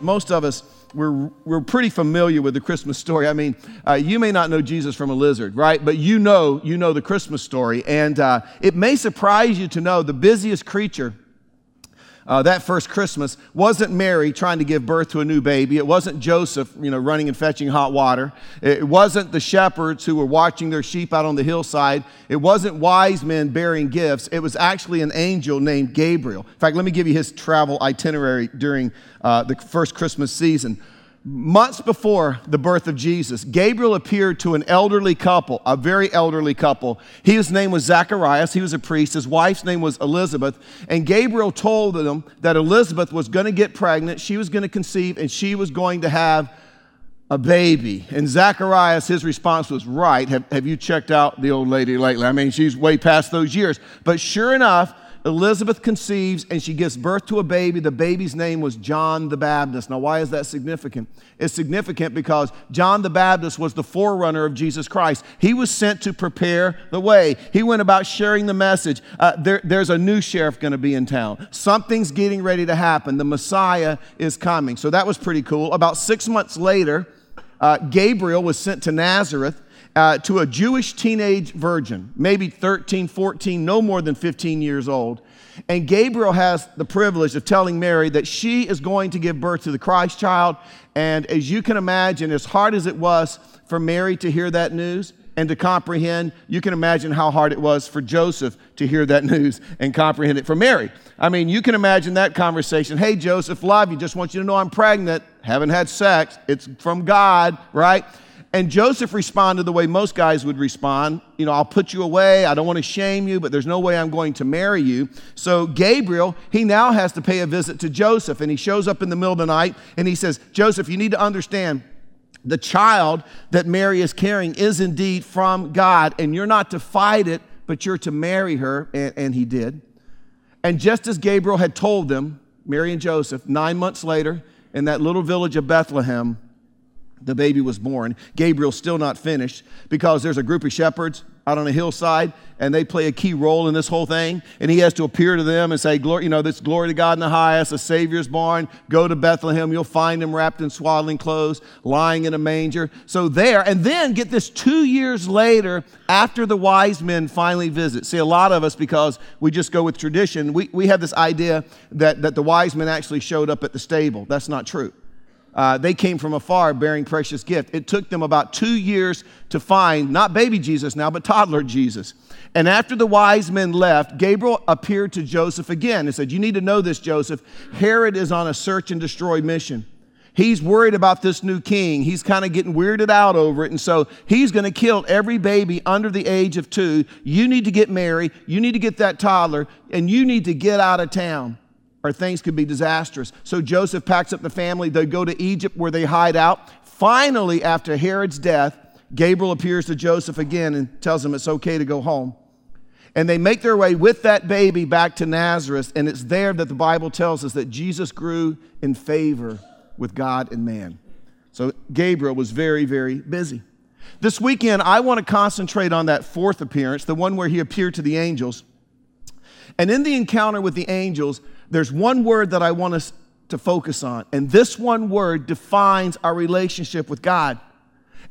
most of us, we're, we're pretty familiar with the Christmas story. I mean, uh, you may not know Jesus from a lizard, right? But you know, you know the Christmas story. And uh, it may surprise you to know the busiest creature uh, that first Christmas wasn't Mary trying to give birth to a new baby. It wasn't Joseph, you know, running and fetching hot water. It wasn't the shepherds who were watching their sheep out on the hillside. It wasn't wise men bearing gifts. It was actually an angel named Gabriel. In fact, let me give you his travel itinerary during uh, the first Christmas season. Months before the birth of Jesus, Gabriel appeared to an elderly couple, a very elderly couple. His name was Zacharias. He was a priest. His wife's name was Elizabeth. And Gabriel told them that Elizabeth was going to get pregnant, she was going to conceive, and she was going to have a baby. And Zacharias, his response was, Right. Have, have you checked out the old lady lately? I mean, she's way past those years. But sure enough, Elizabeth conceives and she gives birth to a baby. The baby's name was John the Baptist. Now, why is that significant? It's significant because John the Baptist was the forerunner of Jesus Christ. He was sent to prepare the way. He went about sharing the message. Uh, there, there's a new sheriff going to be in town. Something's getting ready to happen. The Messiah is coming. So that was pretty cool. About six months later, uh, Gabriel was sent to Nazareth uh, to a Jewish teenage virgin, maybe 13, 14, no more than 15 years old. And Gabriel has the privilege of telling Mary that she is going to give birth to the Christ child. And as you can imagine, as hard as it was for Mary to hear that news and to comprehend, you can imagine how hard it was for Joseph to hear that news and comprehend it for Mary. I mean, you can imagine that conversation. Hey, Joseph, love you. Just want you to know I'm pregnant. Haven't had sex. It's from God, right? And Joseph responded the way most guys would respond. You know, I'll put you away. I don't want to shame you, but there's no way I'm going to marry you. So Gabriel, he now has to pay a visit to Joseph. And he shows up in the middle of the night and he says, Joseph, you need to understand the child that Mary is carrying is indeed from God. And you're not to fight it, but you're to marry her. And, and he did. And just as Gabriel had told them, Mary and Joseph, nine months later, in that little village of Bethlehem, the baby was born. Gabriel's still not finished because there's a group of shepherds out on a hillside and they play a key role in this whole thing. And he has to appear to them and say, Glory, you know, this glory to God in the highest, a Savior's born. Go to Bethlehem. You'll find him wrapped in swaddling clothes, lying in a manger. So there, and then get this two years later, after the wise men finally visit. See, a lot of us, because we just go with tradition, we, we have this idea that, that the wise men actually showed up at the stable. That's not true. Uh, they came from afar bearing precious gift. It took them about two years to find not baby Jesus now, but toddler Jesus. And after the wise men left, Gabriel appeared to Joseph again and said, You need to know this, Joseph. Herod is on a search and destroy mission. He's worried about this new king. He's kind of getting weirded out over it. And so he's going to kill every baby under the age of two. You need to get married. You need to get that toddler, and you need to get out of town or things could be disastrous. So Joseph packs up the family. They go to Egypt where they hide out. Finally, after Herod's death, Gabriel appears to Joseph again and tells him it's okay to go home. And they make their way with that baby back to Nazareth. And it's there that the Bible tells us that Jesus grew in favor with God and man. So Gabriel was very, very busy. This weekend, I want to concentrate on that fourth appearance, the one where he appeared to the angels. And in the encounter with the angels, there's one word that I want us to focus on, and this one word defines our relationship with God.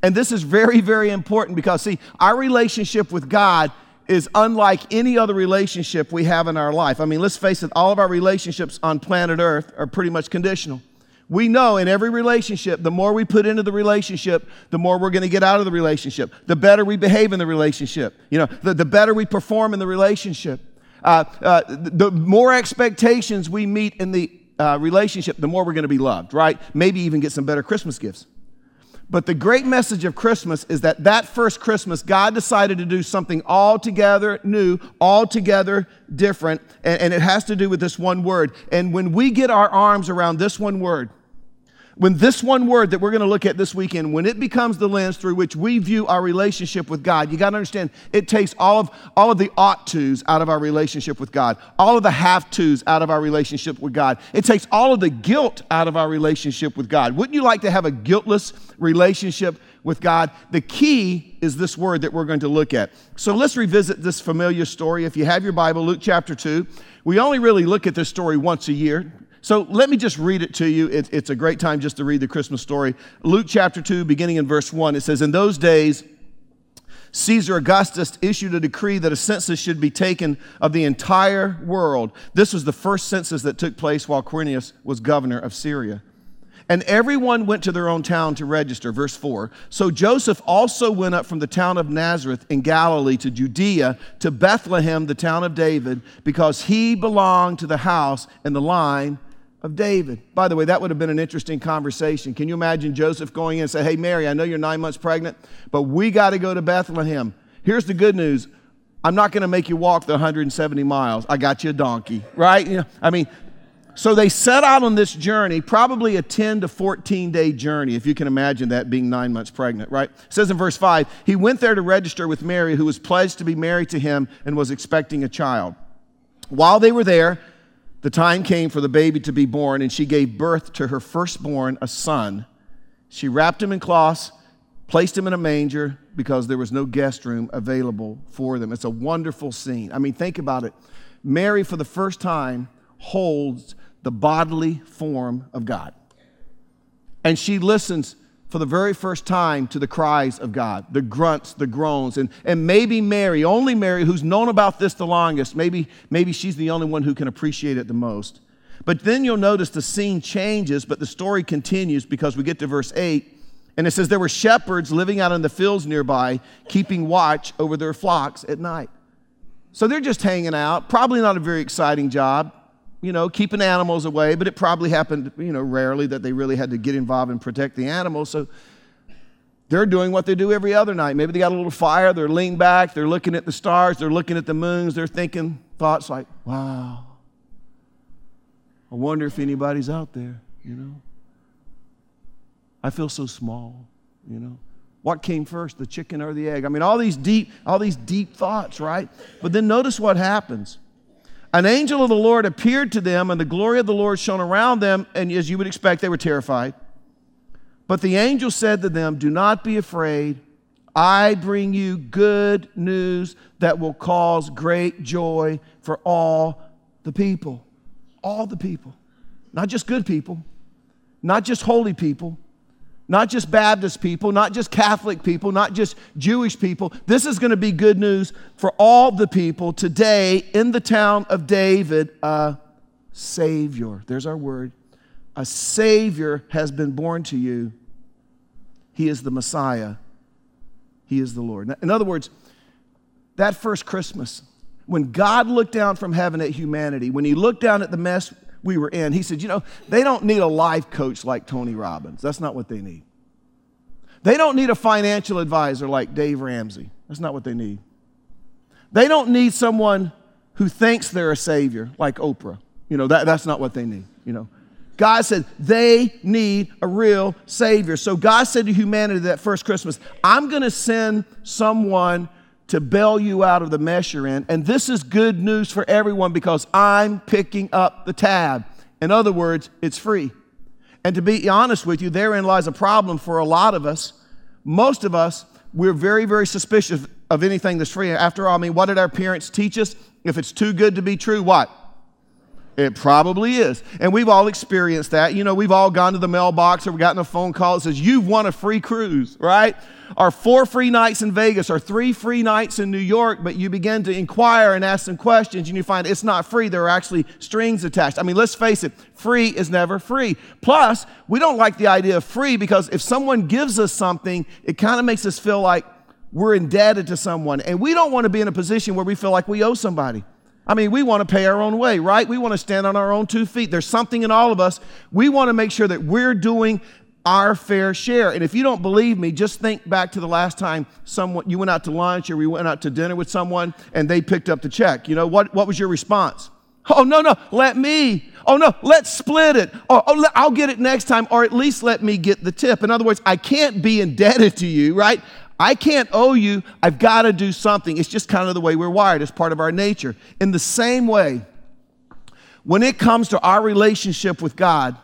And this is very, very important because, see, our relationship with God is unlike any other relationship we have in our life. I mean, let's face it, all of our relationships on planet Earth are pretty much conditional. We know in every relationship, the more we put into the relationship, the more we're going to get out of the relationship. The better we behave in the relationship. You know, the, the better we perform in the relationship. Uh, uh, the more expectations we meet in the uh, relationship, the more we're going to be loved, right? Maybe even get some better Christmas gifts. But the great message of Christmas is that that first Christmas, God decided to do something altogether new, altogether different, and, and it has to do with this one word. And when we get our arms around this one word, when this one word that we're going to look at this weekend, when it becomes the lens through which we view our relationship with God, you got to understand it takes all of all of the ought tos out of our relationship with God, all of the have tos out of our relationship with God. It takes all of the guilt out of our relationship with God. Wouldn't you like to have a guiltless relationship with God? The key is this word that we're going to look at. So let's revisit this familiar story. If you have your Bible, Luke chapter 2. We only really look at this story once a year. So let me just read it to you. It, it's a great time just to read the Christmas story. Luke chapter 2, beginning in verse 1, it says, In those days, Caesar Augustus issued a decree that a census should be taken of the entire world. This was the first census that took place while Quirinius was governor of Syria. And everyone went to their own town to register. Verse 4. So Joseph also went up from the town of Nazareth in Galilee to Judea to Bethlehem, the town of David, because he belonged to the house and the line of David. By the way, that would have been an interesting conversation. Can you imagine Joseph going in and say, Hey, Mary, I know you're nine months pregnant, but we got to go to Bethlehem. Here's the good news. I'm not going to make you walk the 170 miles. I got you a donkey, right? You know, I mean, so they set out on this journey, probably a 10 to 14 day journey, if you can imagine that being nine months pregnant, right? It says in verse 5 He went there to register with Mary, who was pledged to be married to him and was expecting a child. While they were there, the time came for the baby to be born, and she gave birth to her firstborn, a son. She wrapped him in cloths, placed him in a manger because there was no guest room available for them. It's a wonderful scene. I mean, think about it. Mary, for the first time, holds the bodily form of God. And she listens for the very first time to the cries of God, the grunts, the groans. And, and maybe Mary, only Mary, who's known about this the longest, maybe, maybe she's the only one who can appreciate it the most. But then you'll notice the scene changes, but the story continues because we get to verse 8. And it says, There were shepherds living out in the fields nearby, keeping watch over their flocks at night. So they're just hanging out. Probably not a very exciting job you know, keeping animals away, but it probably happened, you know, rarely that they really had to get involved and protect the animals. So they're doing what they do every other night. Maybe they got a little fire, they're leaning back, they're looking at the stars, they're looking at the moons, they're thinking thoughts like, wow, I wonder if anybody's out there, you know. I feel so small, you know. What came first, the chicken or the egg? I mean, all these deep, all these deep thoughts, right? But then notice what happens. An angel of the Lord appeared to them, and the glory of the Lord shone around them, and as you would expect, they were terrified. But the angel said to them, Do not be afraid. I bring you good news that will cause great joy for all the people. All the people. Not just good people, not just holy people, not just Baptist people, not just Catholic people, not just Jewish people. This is going to be good news for all the people today in the town of David. A Savior, there's our word. A Savior has been born to you. He is the Messiah, He is the Lord. In other words, that first Christmas, when God looked down from heaven at humanity, when He looked down at the mess we were in, he said, You know, they don't need a life coach like Tony Robbins. That's not what they need. They don't need a financial advisor like Dave Ramsey. That's not what they need. They don't need someone who thinks they're a savior like Oprah. You know, that, that's not what they need, you know. God said they need a real Savior. So God said to humanity that first Christmas, I'm going to send someone to bail you out of the mess you're in. And this is good news for everyone because I'm picking up the tab. In other words, it's free. And to be honest with you, therein lies a problem for a lot of us. Most of us, we're very, very suspicious of anything that's free. After all, I mean, what did our parents teach us? If it's too good to be true, what? It probably is. And we've all experienced that. You know, we've all gone to the mailbox or we've gotten a phone call that says, You've won a free cruise, right? Or four free nights in Vegas or three free nights in New York, but you begin to inquire and ask some questions and you find it's not free. There are actually strings attached. I mean, let's face it, free is never free. Plus, we don't like the idea of free because if someone gives us something, it kind of makes us feel like we're indebted to someone. And we don't want to be in a position where we feel like we owe somebody. I mean, we want to pay our own way, right? We want to stand on our own two feet. There's something in all of us. We want to make sure that we're doing our fair share. And if you don't believe me, just think back to the last time someone you went out to lunch or we went out to dinner with someone and they picked up the check. You know, what, what was your response? Oh, no, no, let me. Oh, no, let's split it. Oh, oh, I'll get it next time, or at least let me get the tip. In other words, I can't be indebted to you, right? I can't owe you. I've got to do something. It's just kind of the way we're wired, it's part of our nature. In the same way, when it comes to our relationship with God,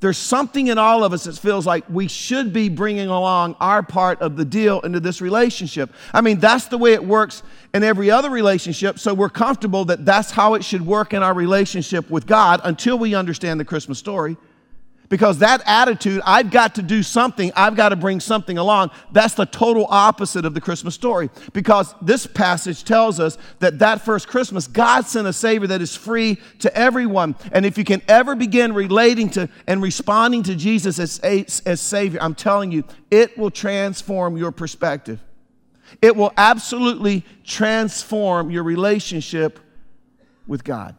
there's something in all of us that feels like we should be bringing along our part of the deal into this relationship. I mean, that's the way it works in every other relationship, so we're comfortable that that's how it should work in our relationship with God until we understand the Christmas story. Because that attitude, I've got to do something, I've got to bring something along, that's the total opposite of the Christmas story. Because this passage tells us that that first Christmas, God sent a Savior that is free to everyone. And if you can ever begin relating to and responding to Jesus as, as Savior, I'm telling you, it will transform your perspective. It will absolutely transform your relationship with God.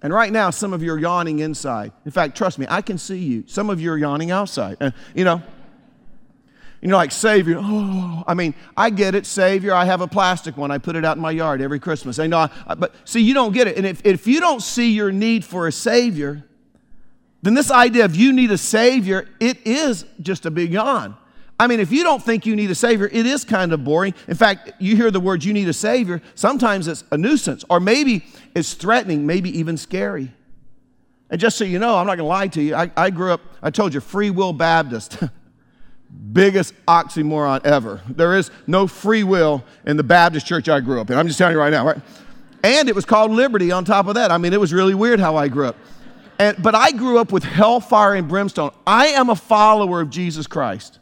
And right now, some of you are yawning inside. In fact, trust me, I can see you. Some of you are yawning outside. Uh, you know, you know, like Savior. Oh, I mean, I get it, Savior. I have a plastic one. I put it out in my yard every Christmas. I know, I, but see, you don't get it. And if, if you don't see your need for a Savior, then this idea of you need a Savior, it is just a big yawn. I mean, if you don't think you need a Savior, it is kind of boring. In fact, you hear the words you need a Savior, sometimes it's a nuisance, or maybe it's threatening, maybe even scary. And just so you know, I'm not going to lie to you, I, I grew up, I told you, Free Will Baptist. Biggest oxymoron ever. There is no free will in the Baptist church I grew up in. I'm just telling you right now, right? And it was called liberty on top of that. I mean, it was really weird how I grew up. And, but I grew up with hellfire and brimstone. I am a follower of Jesus Christ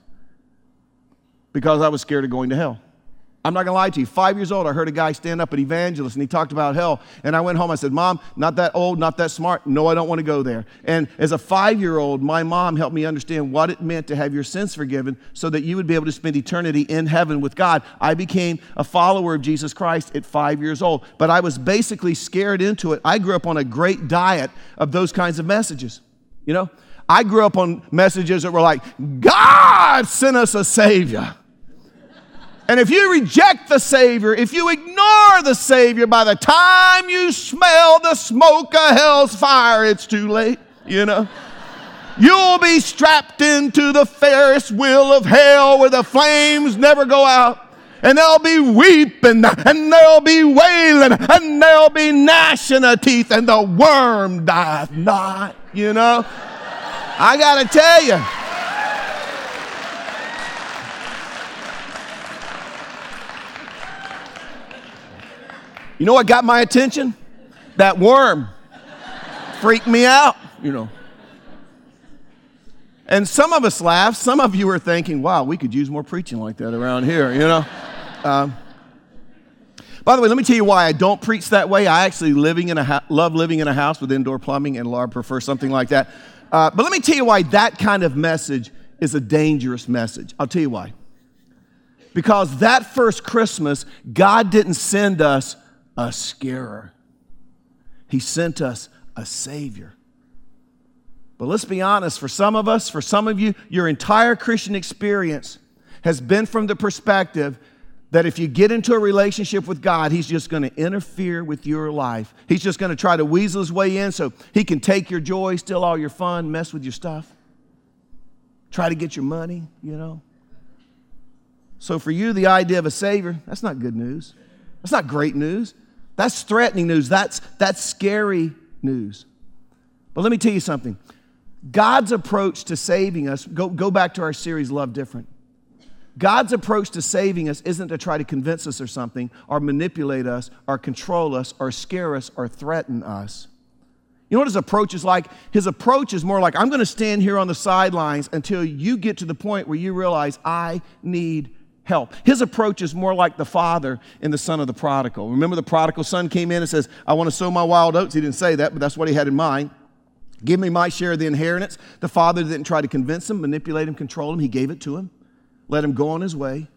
because I was scared of going to hell. I'm not gonna lie to you. Five years old, I heard a guy stand up at Evangelist and he talked about hell. And I went home. I said, Mom, not that old, not that smart. No, I don't want to go there. And as a five year old, my mom helped me understand what it meant to have your sins forgiven so that you would be able to spend eternity in heaven with God. I became a follower of Jesus Christ at five years old. But I was basically scared into it. I grew up on a great diet of those kinds of messages. You know, I grew up on messages that were like, God sent us a Savior. And if you reject the Savior, if you ignore the Savior, by the time you smell the smoke of hell's fire, it's too late, you know. You'll be strapped into the Ferris wheel of hell where the flames never go out. And they'll be weeping, and they'll be wailing, and they'll be gnashing of teeth, and the worm dieth not, you know. I gotta tell you. You know what got my attention? That worm freaked me out, you know. And some of us laugh. Some of you are thinking, wow, we could use more preaching like that around here, you know. Um, by the way, let me tell you why I don't preach that way. I actually living in a ha- love living in a house with indoor plumbing, and Laura prefers something like that. Uh, but let me tell you why that kind of message is a dangerous message. I'll tell you why. Because that first Christmas, God didn't send us a scarer. He sent us a Savior. But let's be honest, for some of us, for some of you, your entire Christian experience has been from the perspective that if you get into a relationship with God, He's just going to interfere with your life. He's just going to try to weasel His way in so He can take your joy, steal all your fun, mess with your stuff, try to get your money, you know. So for you, the idea of a Savior, that's not good news. That's not great news. That's threatening news. That's, that's scary news. But let me tell you something God's approach to saving us, go, go back to our series, Love Different. God's approach to saving us isn't to try to convince us or something, or manipulate us, or control us, or scare us, or threaten us. You know what his approach is like? His approach is more like, I'm going to stand here on the sidelines until you get to the point where you realize I need help. His approach is more like the father in the son of the prodigal. Remember, the prodigal son came in and says, I want to sow my wild oats. He didn't say that, but that's what he had in mind. Give me my share of the inheritance. The father didn't try to convince him, manipulate him, control him. He gave it to him, let him go on his way.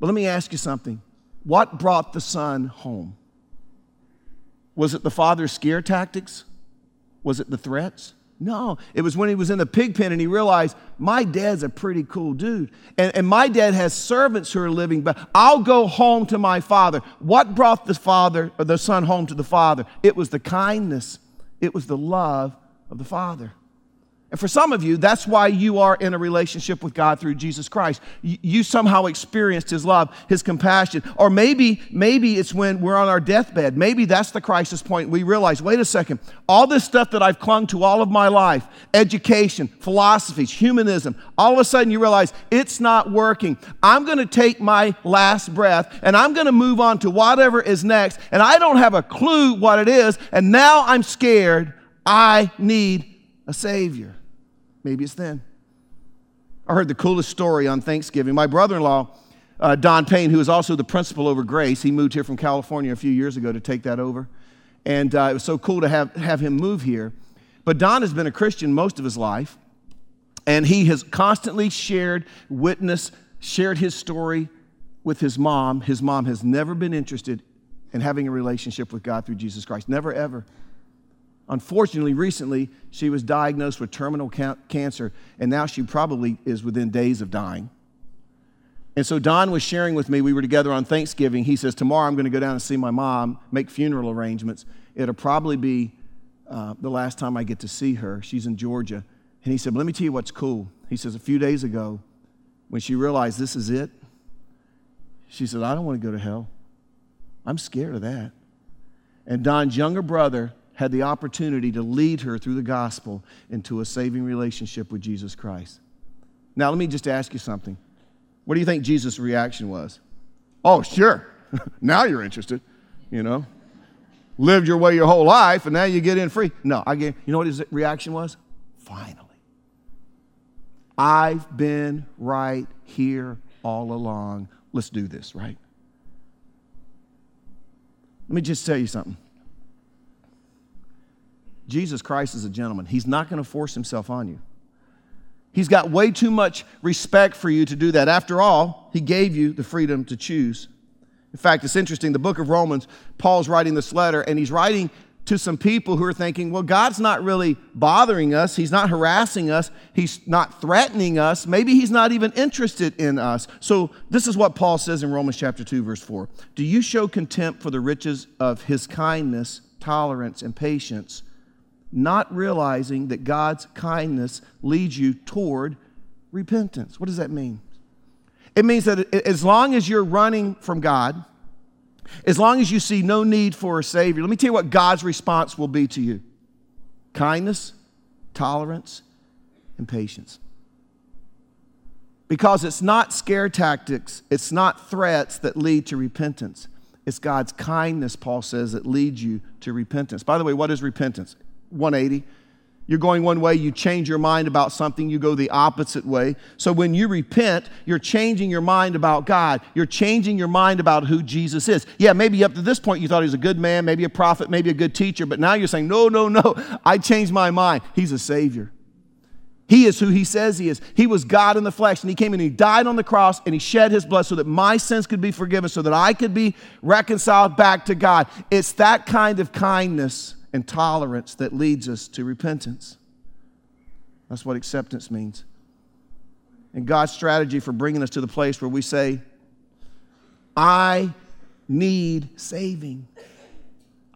But let me ask you something. What brought the son home? Was it the father's scare tactics? Was it the threats? No, it was when he was in the pig pen and he realized my dad's a pretty cool dude. And, and my dad has servants who are living, but I'll go home to my father. What brought the father or the son home to the father? It was the kindness, it was the love of the father. And for some of you, that's why you are in a relationship with God through Jesus Christ. You, somehow experienced His love, His compassion. Or maybe, maybe it's when we're on our deathbed. Maybe that's the crisis point. We realize, wait a second, all this stuff that I've clung to all of my life, education, philosophies, humanism, all of a sudden you realize it's not working. I'm going to take my last breath and I'm going to move on to whatever is next. And I don't have a clue what it is. And now I'm scared. I need a Savior. Maybe it's then. I heard the coolest story on Thanksgiving. My brother in law, uh, Don Payne, who is also the principal over Grace, he moved here from California a few years ago to take that over. And uh, it was so cool to have, have him move here. But Don has been a Christian most of his life, and he has constantly shared, witnessed, shared his story with his mom. His mom has never been interested in having a relationship with God through Jesus Christ. Never, ever. Unfortunately, recently, she was diagnosed with terminal ca- cancer, and now she probably is within days of dying. And so Don was sharing with me, we were together on Thanksgiving. He says, Tomorrow I'm going to go down and see my mom, make funeral arrangements. It'll probably be uh, the last time I get to see her. She's in Georgia. And he said, Let me tell you what's cool. He says, A few days ago, when she realized this is it, she said, I don't want to go to hell. I'm scared of that. And Don's younger brother had the opportunity to lead her through the gospel into a saving relationship with Jesus Christ. Now, let me just ask you something. What do you think Jesus' reaction was? Oh, sure. now you're interested, you know. Lived your way your whole life, and now you get in free. No, I get, you know what his reaction was? Finally. I've been right here all along. Let's do this, right? Let me just tell you something. Jesus Christ is a gentleman. He's not going to force himself on you. He's got way too much respect for you to do that. After all, he gave you the freedom to choose. In fact, it's interesting. The book of Romans, Paul's writing this letter, and he's writing to some people who are thinking, well, God's not really bothering us. He's not harassing us. He's not threatening us. Maybe He's not even interested in us. So, this is what Paul says in Romans chapter 2, verse 4. Do you show contempt for the riches of His kindness, tolerance, and patience? Not realizing that God's kindness leads you toward repentance. What does that mean? It means that as long as you're running from God, as long as you see no need for a Savior, let me tell you what God's response will be to you kindness, tolerance, and patience. Because it's not scare tactics, it's not threats that lead to repentance. It's God's kindness, Paul says, that leads you to repentance. By the way, what is repentance? 180. You're going one way, you change your mind about something, you go the opposite way. So when you repent, you're changing your mind about God. You're changing your mind about who Jesus is. Yeah, maybe up to this point you thought he was a good man, maybe a prophet, maybe a good teacher, but now you're saying, no, no, no, I changed my mind. He's a Savior. He is who he says he is. He was God in the flesh, and he came and he died on the cross and he shed his blood so that my sins could be forgiven, so that I could be reconciled back to God. It's that kind of kindness and tolerance that leads us to repentance. That's what acceptance means. And God's strategy for bringing us to the place where we say, I need saving.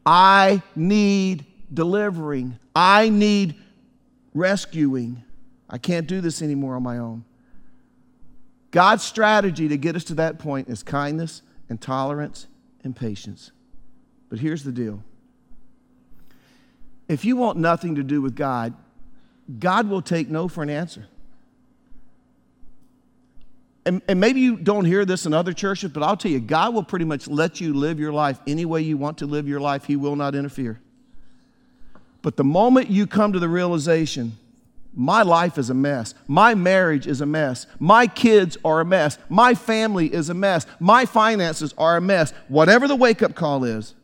I need delivering. I need rescuing. I can't do this anymore on my own. God's strategy to get us to that point is kindness and tolerance and patience. But here's the deal if you want nothing to do with God, God will take no for an answer. And, and, maybe you don't hear this in other churches, but I'll tell you, God will pretty much let you live your life any way you want to live your life. He will not interfere. But the moment you come to the realization, my life is a mess, my marriage is a mess, my kids are a mess, my family is a mess, my finances are a mess, whatever the wake up call is,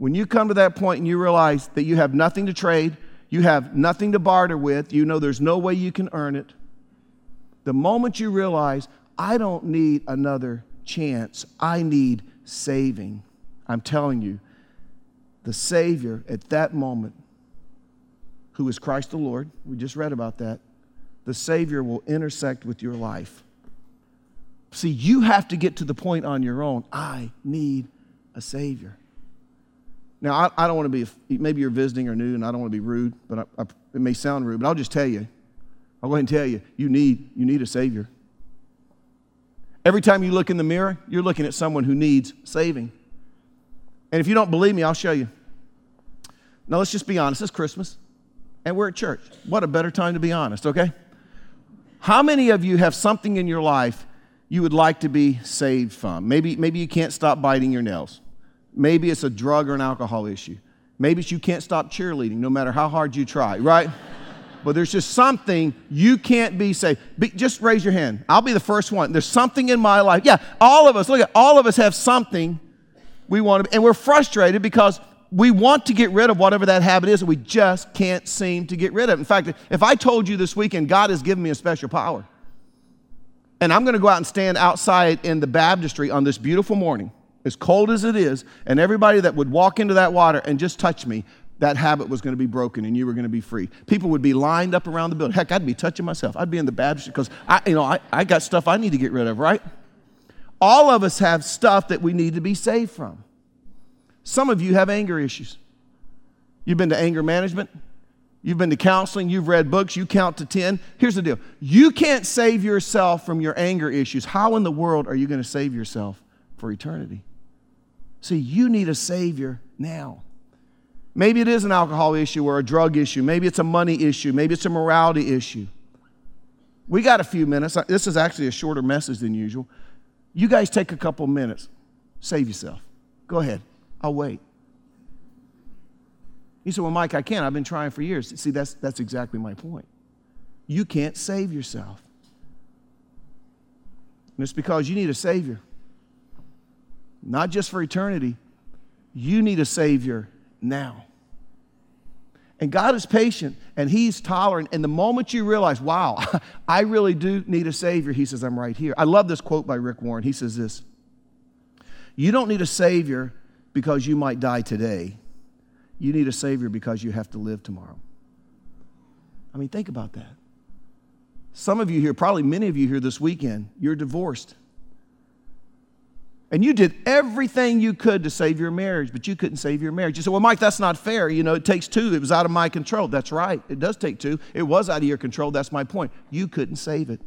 when you come to that point and you realize that you have nothing to trade, you have nothing to barter with, you know there's no way you can earn it, the moment you realize, I don't need another chance, I need saving, I'm telling you, the Savior at that moment, who is Christ the Lord, we just read about that, the Savior will intersect with your life. See, you have to get to the point on your own. I need a Savior. Now, I, I don't want to be, maybe you're visiting or new, and I don't want to be rude, but I, I It may sound rude, but I'll just tell you. I'll go ahead and tell you, you need, you need a Savior. Every time you look in the mirror, you're looking at someone who needs saving. And if you don't believe me, I'll show you. Now, let's just be honest. It's Christmas, and we're at church. What a better time to be honest, okay? How many of you have something in your life you would like to be saved from? Maybe, maybe you can't stop biting your nails. Maybe it's a drug or an alcohol issue. Maybe it's you can't stop cheerleading no matter how hard you try, right? but there's just something you can't be safe. Be, just raise your hand. I'll be the first one. There's something in my life. Yeah, all of us, look at all of us have something we want to, and we're frustrated because we want to get rid of whatever that habit is, and we just can't seem to get rid of it. In fact, if I told you this weekend, God has given me a special power, and I'm going to go out and stand outside in the baptistry on this beautiful morning, as cold as it is, and everybody that would walk into that water and just touch me, that habit was going to be broken and you were going to be free. People would be lined up around the building. Heck, I'd be touching myself. I'd be in the baptistry because I, you know, I, I got stuff I need to get rid of, right? All of us have stuff that we need to be saved from. Some of you have anger issues. You've been to anger management, you've been to counseling, you've read books, you count to 10. Here's the deal you can't save yourself from your anger issues. How in the world are you going to save yourself for eternity? See, you need a Savior now. Maybe it is an alcohol issue or a drug issue. Maybe it's a money issue. Maybe it's a morality issue. We got a few minutes. This is actually a shorter message than usual. You guys take a couple minutes. Save yourself. Go ahead. I'll wait. You said, Well, Mike, I can't. I've been trying for years. See, that's, that's exactly my point. You can't save yourself. And it's because you need a Savior. Not just for eternity, you need a Savior now. And God is patient and He's tolerant. And the moment you realize, wow, I really do need a Savior, He says, I'm right here. I love this quote by Rick Warren. He says this You don't need a Savior because you might die today, you need a Savior because you have to live tomorrow. I mean, think about that. Some of you here, probably many of you here this weekend, you're divorced. And you did everything you could to save your marriage, but you couldn't save your marriage. You said, Well, Mike, that's not fair. You know, it takes two. It was out of my control. That's right. It does take two. It was out of your control. That's my point. You couldn't save it.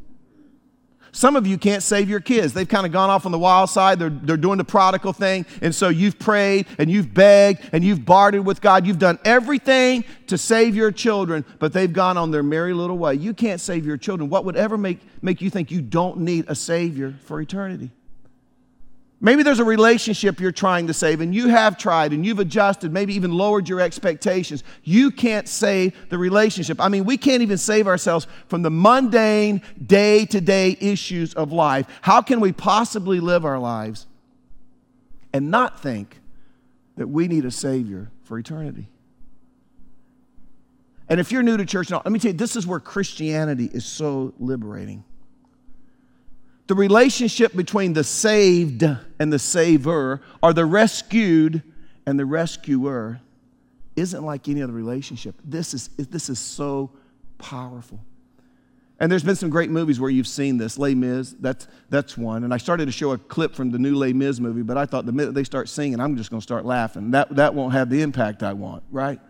Some of you can't save your kids. They've kind of gone off on the wild side. They're, they're doing the prodigal thing. And so you've prayed and you've begged and you've bartered with God. You've done everything to save your children, but they've gone on their merry little way. You can't save your children. What would ever make, make you think you don't need a Savior for eternity? Maybe there's a relationship you're trying to save and you have tried and you've adjusted, maybe even lowered your expectations. You can't save the relationship. I mean, we can't even save ourselves from the mundane, day to day issues of life. How can we possibly live our lives and not think that we need a Savior for eternity? And if you're new to church, now, let me tell you, this is where Christianity is so liberating. The relationship between the saved and the saver, or the rescued and the rescuer, isn't like any other relationship. This is, this is so powerful. And there's been some great movies where you've seen this. Les Mis, that's, that's one. And I started to show a clip from the new Les Mis movie, but I thought the minute they start singing, I'm just going to start laughing. That, that won't have the impact I want, right?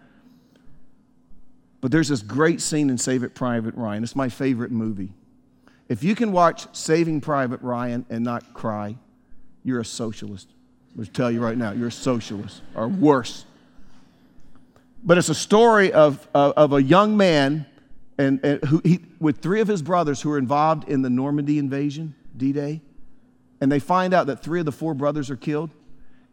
But there's this great scene in Saving Private Ryan. It's my favorite movie. If you can watch Saving Private Ryan and not cry, you're a socialist. I'm going to tell you right now, you're a socialist, or worse. But it's a story of, of, of a young man and, and who, he, with three of his brothers who were involved in the Normandy invasion, D Day. And they find out that three of the four brothers are killed.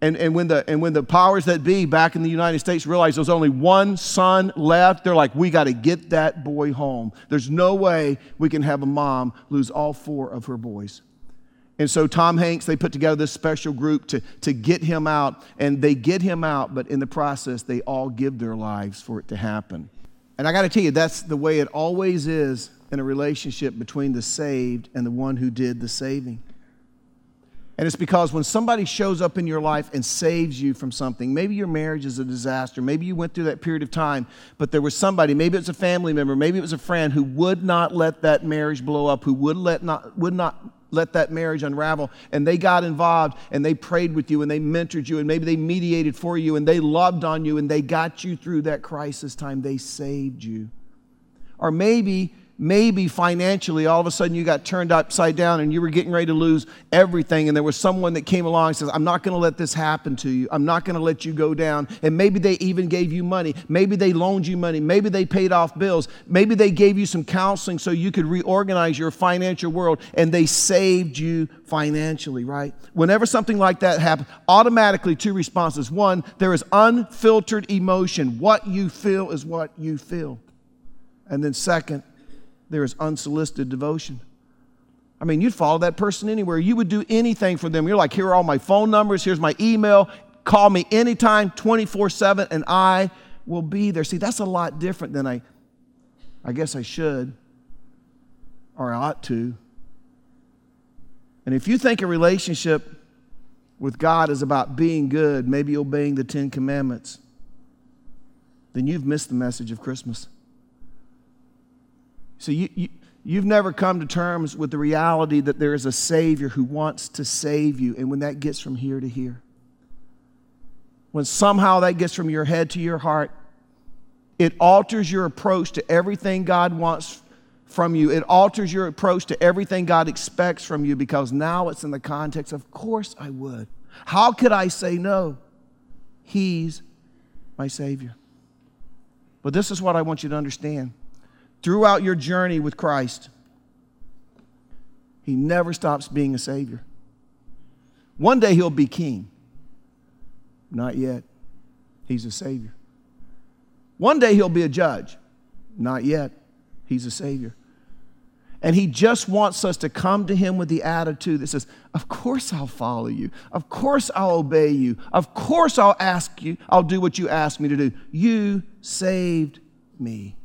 And, and, when the, and when the powers that be back in the United States realized there's only one son left, they're like, we got to get that boy home. There's no way we can have a mom lose all four of her boys. And so Tom Hanks, they put together this special group to, to get him out, and they get him out, but in the process, they all give their lives for it to happen. And I got to tell you, that's the way it always is in a relationship between the saved and the one who did the saving. And it's because when somebody shows up in your life and saves you from something, maybe your marriage is a disaster, maybe you went through that period of time, but there was somebody, maybe it was a family member, maybe it was a friend who would not let that marriage blow up, who would, let not, would not let that marriage unravel, and they got involved and they prayed with you and they mentored you and maybe they mediated for you and they loved on you and they got you through that crisis time. They saved you. or maybe maybe financially all of a sudden you got turned upside down and you were getting ready to lose everything and there was someone that came along and says i'm not going to let this happen to you. I'm not going to let you go down. And maybe they even gave you money. Maybe they loaned you money. Maybe they paid off bills. Maybe they gave you some counseling so you could reorganize your financial world and they saved you financially right? Whenever something like that happens automatically two responses. One there is unfiltered emotion. What you feel is what you feel. And then second there is unsolicited devotion. I mean, you'd follow that person anywhere. You would do anything for them. You're like, here are all my phone numbers, here's my email. Call me anytime, 24 7, and I will be there. See, that's a lot different than I, I guess I should or I ought to. And if you think a relationship with God is about being good, maybe obeying the Ten Commandments, then you've missed the message of Christmas. So you, you, you've never come to terms with the reality that there is a Savior who wants to save you. And when that gets from here to here, when somehow that gets from your head to your heart, it alters your approach to everything God wants from you. It alters your approach to everything God expects from you because now it's in the context of course I would. How could I say no? He's my Savior. But this is what I want you to understand throughout your journey with Christ, He never stops being a Savior. One day He'll be King. Not yet. He's a Savior. One day He'll be a judge. Not yet. He's a Savior. And he just wants us to come to him with the attitude that says, Of course I'll follow you. Of course I'll obey you. Of course I'll ask you. I'll do what you ask me to do. You saved me.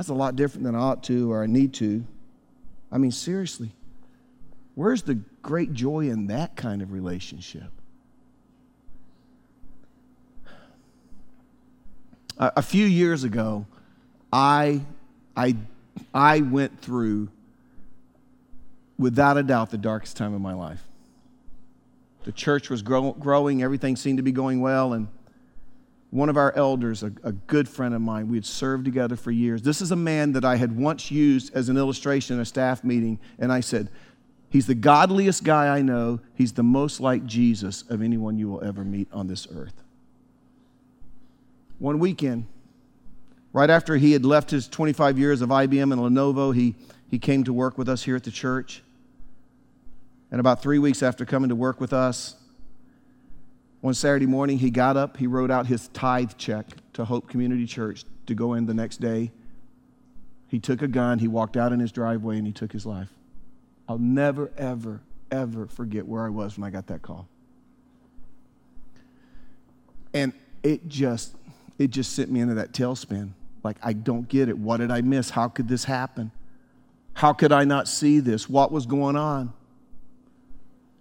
That's a lot different than I ought to or I need to. I mean, seriously, where's the great joy in that kind of relationship? A, a few years ago, I, I, I went through, without a doubt, the darkest time of my life. The church was grow, growing, everything seemed to be going well, and one of our elders, a, a, good friend of mine, we had served together for years. This is a man that I had once used as an illustration in a staff meeting, and I said, He's the godliest guy I know. He's the most like Jesus of anyone you will ever meet on this earth. One weekend, right after he had left his 25 years of IBM and Lenovo, he, he came to work with us here at the church. And about three weeks after coming to work with us, one Saturday morning, he got up, he wrote out his tithe check to Hope Community Church to go in the next day. He took a gun, he walked out in his driveway, and he took his life. I'll never, ever, ever forget where I was when I got that call. And it just, it just sent me into that tailspin. Like, I don't get it. What did I miss? How could this happen? How could I not see this? What was going on?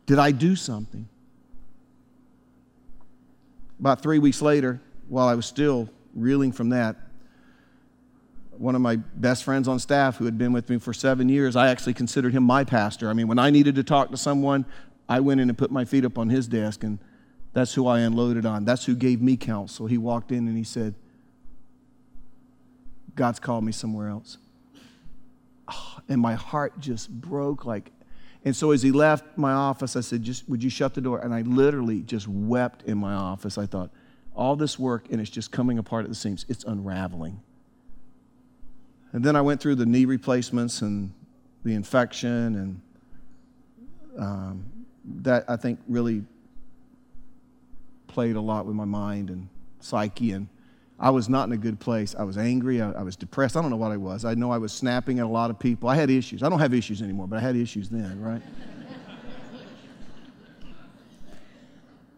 Did I do something? About three weeks later, while I was still reeling from that, one of my best friends on staff who had been with me for seven years, I actually considered him my pastor. I mean, when I needed to talk to someone, I went in and put my feet up on his desk, and that's who I unloaded on. That's who gave me counsel. He walked in and he said, God's called me somewhere else. Oh, and my heart just broke like and so as he left my office, I said, just would you shut the door? And I literally just wept in my office. I thought, all this work and it's just coming apart at the seams. It's unraveling. And then I went through the knee replacements and the infection, and um, that I think really played a lot with my mind and psyche. And I was not in a good place. I was angry. I, I, was depressed. I don't know what I was. I know I was snapping at a lot of people. I had issues. I don't have issues anymore, but I had issues then, right?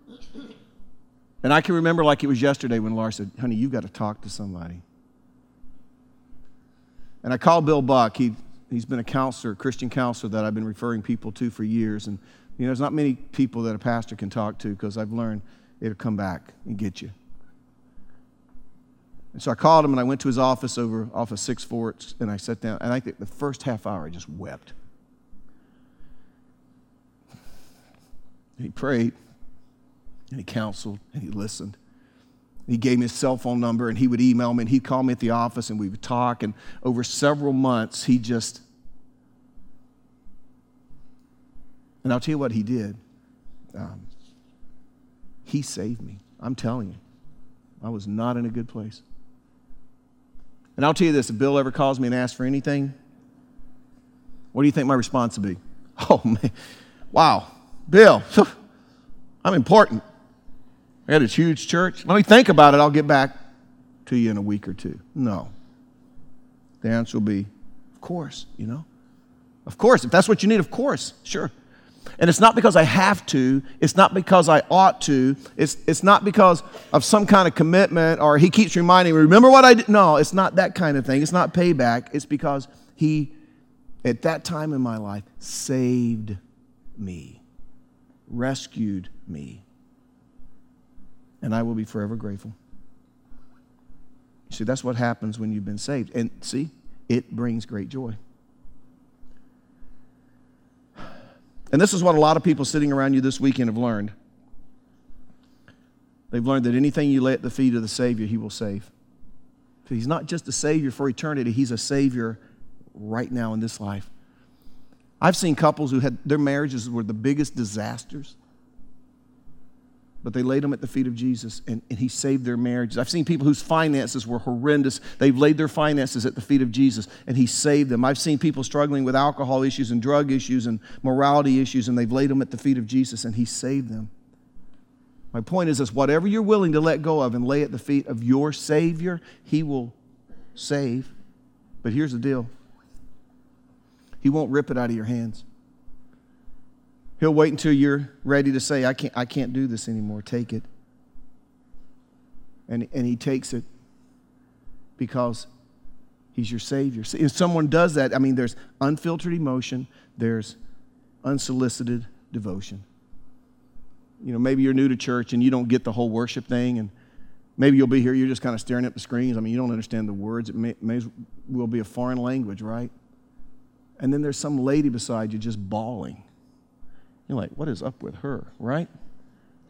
and I can remember like it was yesterday when Laura said, honey, you've got to talk to somebody. And I called Bill Buck. He, he's been a counselor, a Christian counselor that I've been referring people to for years. And, you know, there's not many people that a pastor can talk to because I've learned it'll come back and get you. And so I called him and I went to his office over off of Six Forks and I sat down. And I think the first half hour I just wept. And he prayed and he counseled and he listened. He gave me his cell phone number and he would email me and he'd call me at the office and we would talk. And over several months, he just. And I'll tell you what he did. Um, he saved me. I'm telling you. I was not in a good place. And I'll tell you this if Bill ever calls me and asks for anything, what do you think my response would be? Oh, man. Wow. Bill, I'm important. I had a huge church. Let me think about it. I'll get back to you in a week or two. No. The answer will be, of course, you know. Of course. If that's what you need, of course. Sure. And it's not because I have to, it's not because I ought to, it's, it's not because of some kind of commitment or he keeps reminding me, remember what I did? No, it's not that kind of thing. It's not payback. It's because he, at that time in my life, saved me, rescued me. And I will be forever grateful. You see, that's what happens when you've been saved. And see, it brings great joy. And this is what a lot of people sitting around you this weekend have learned. They've learned that anything you lay at the feet of the Savior, He will save. He's not just a Savior for eternity, He's a Savior right now in this life. I've seen couples who had their marriages were the biggest disasters but they laid them at the feet of Jesus and, and he saved their marriages. I've seen people whose finances were horrendous. They've laid their finances at the feet of Jesus and he saved them. I've seen people struggling with alcohol issues and drug issues and morality issues and they've laid them at the feet of Jesus and he saved them. My point is this whatever you're willing to let go of and lay at the feet of your Savior, he will save. But here's the deal he won't rip it out of your hands. He'll wait until you're ready to say, I can't, I can't do this anymore. Take it. And, and he takes it because he's your Savior. If someone does that, I mean, there's unfiltered emotion, there's unsolicited devotion. You know, maybe you're new to church and you don't get the whole worship thing, and maybe you'll be here, you're just kind of staring at the screens. I mean, you don't understand the words. It may, may well be a foreign language, right? And then there's some lady beside you just bawling you're like, what is up with her, right?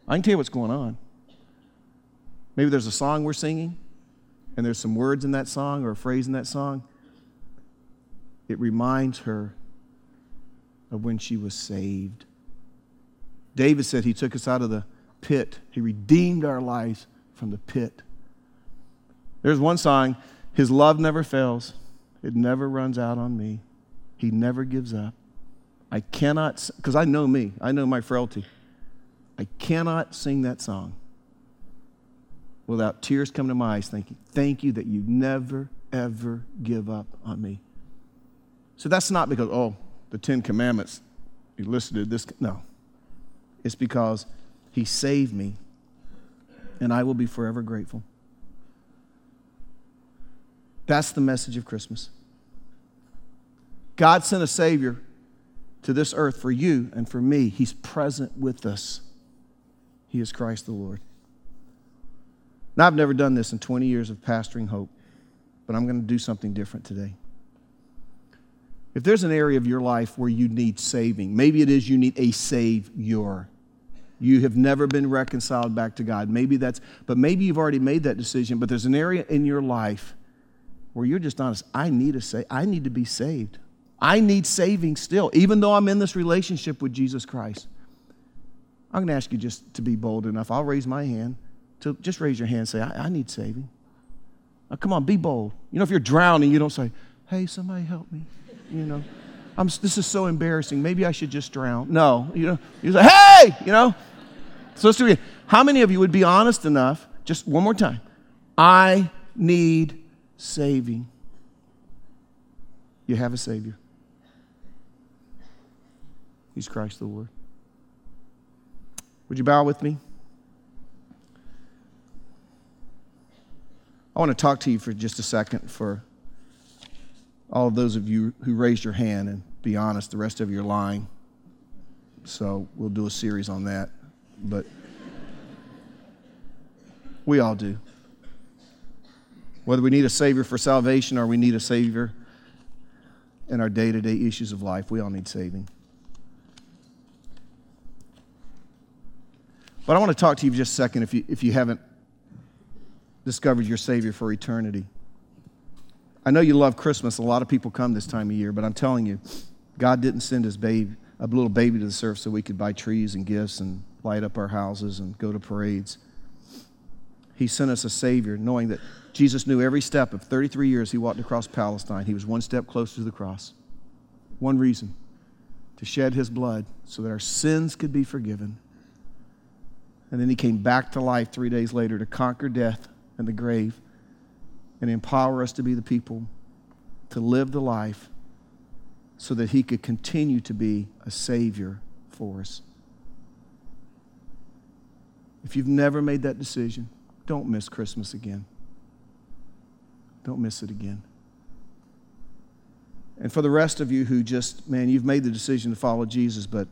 I can tell you what's going on. Maybe there's a song we're singing, and there's some words in that song or a phrase in that song. It reminds her of when she was saved. David said he took us out of the pit, he redeemed our lives from the pit. There's one song, His love never fails, it never runs out on me, He never gives up. I cannot, because I know me, I know my frailty. I cannot sing that song without tears coming to my eyes, thinking, Thank you that you never, ever give up on me. So that's not because, oh, the Ten Commandments elicited this. No. It's because He saved me, and I will be forever grateful. That's the message of Christmas. God sent a Savior to this earth for you and for me. He's present with us. He is Christ the Lord. Now, I've never done this in 20 years of pastoring hope, but I'm going to do something different today. If there's an area of your life where you need saving, maybe it is you need a savior. You have never been reconciled back to God. Maybe that's, but maybe you've already made that decision, but there's an area in your life where you're just honest. I need a say, I need to be saved. I need saving still, even though I'm in this relationship with Jesus Christ. I'm going to ask you just to be bold enough. I'll raise my hand. To just raise your hand and say, I, I need saving. Now, come on, be bold. You know, if you're drowning, you don't say, Hey, somebody help me. You know, I'm, this is so embarrassing. Maybe I should just drown. No, you know, you say, Hey, you know. So let's do it. How many of you would be honest enough? Just one more time. I need saving. You have a Savior. He's Christ the Lord. Would you bow with me? I want to talk to you for just a second for all of those of you who raised your hand and be honest, the rest of you are lying. So we'll do a series on that. But we all do. Whether we need a Savior for salvation or we need a Savior in our day to day issues of life, we all need saving. But I want to talk to you for just a second if you, if you haven't discovered your Savior for eternity. I know you love Christmas. A lot of people come this time of year, but I'm telling you, God didn't send his baby, a little baby to the earth so we could buy trees and gifts and light up our houses and go to parades. He sent us a Savior, knowing that Jesus knew every step of 33 years he walked across Palestine. He was one step closer to the cross. One reason to shed his blood so that our sins could be forgiven. And then he came back to life three days later to conquer death and the grave and empower us to be the people to live the life so that he could continue to be a Savior for us. If you've never made that decision, don't miss Christmas again. Don't miss it again. And for the rest of you who just, man, you've made the decision to follow Jesus, but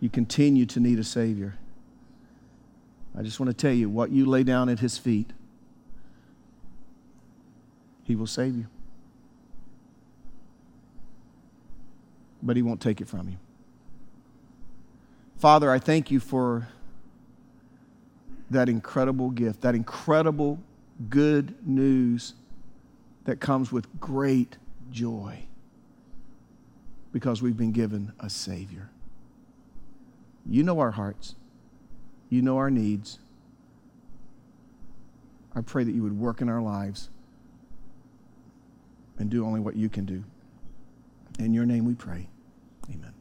you continue to need a Savior. I just want to tell you what you lay down at His feet, He will save you. But He won't take it from you. Father, I thank you for that incredible gift, that incredible good news that comes with great joy because we've been given a Savior. You know our hearts, you know our needs. I pray that you would work in our lives and do only what you can do. In your name we pray. Amen.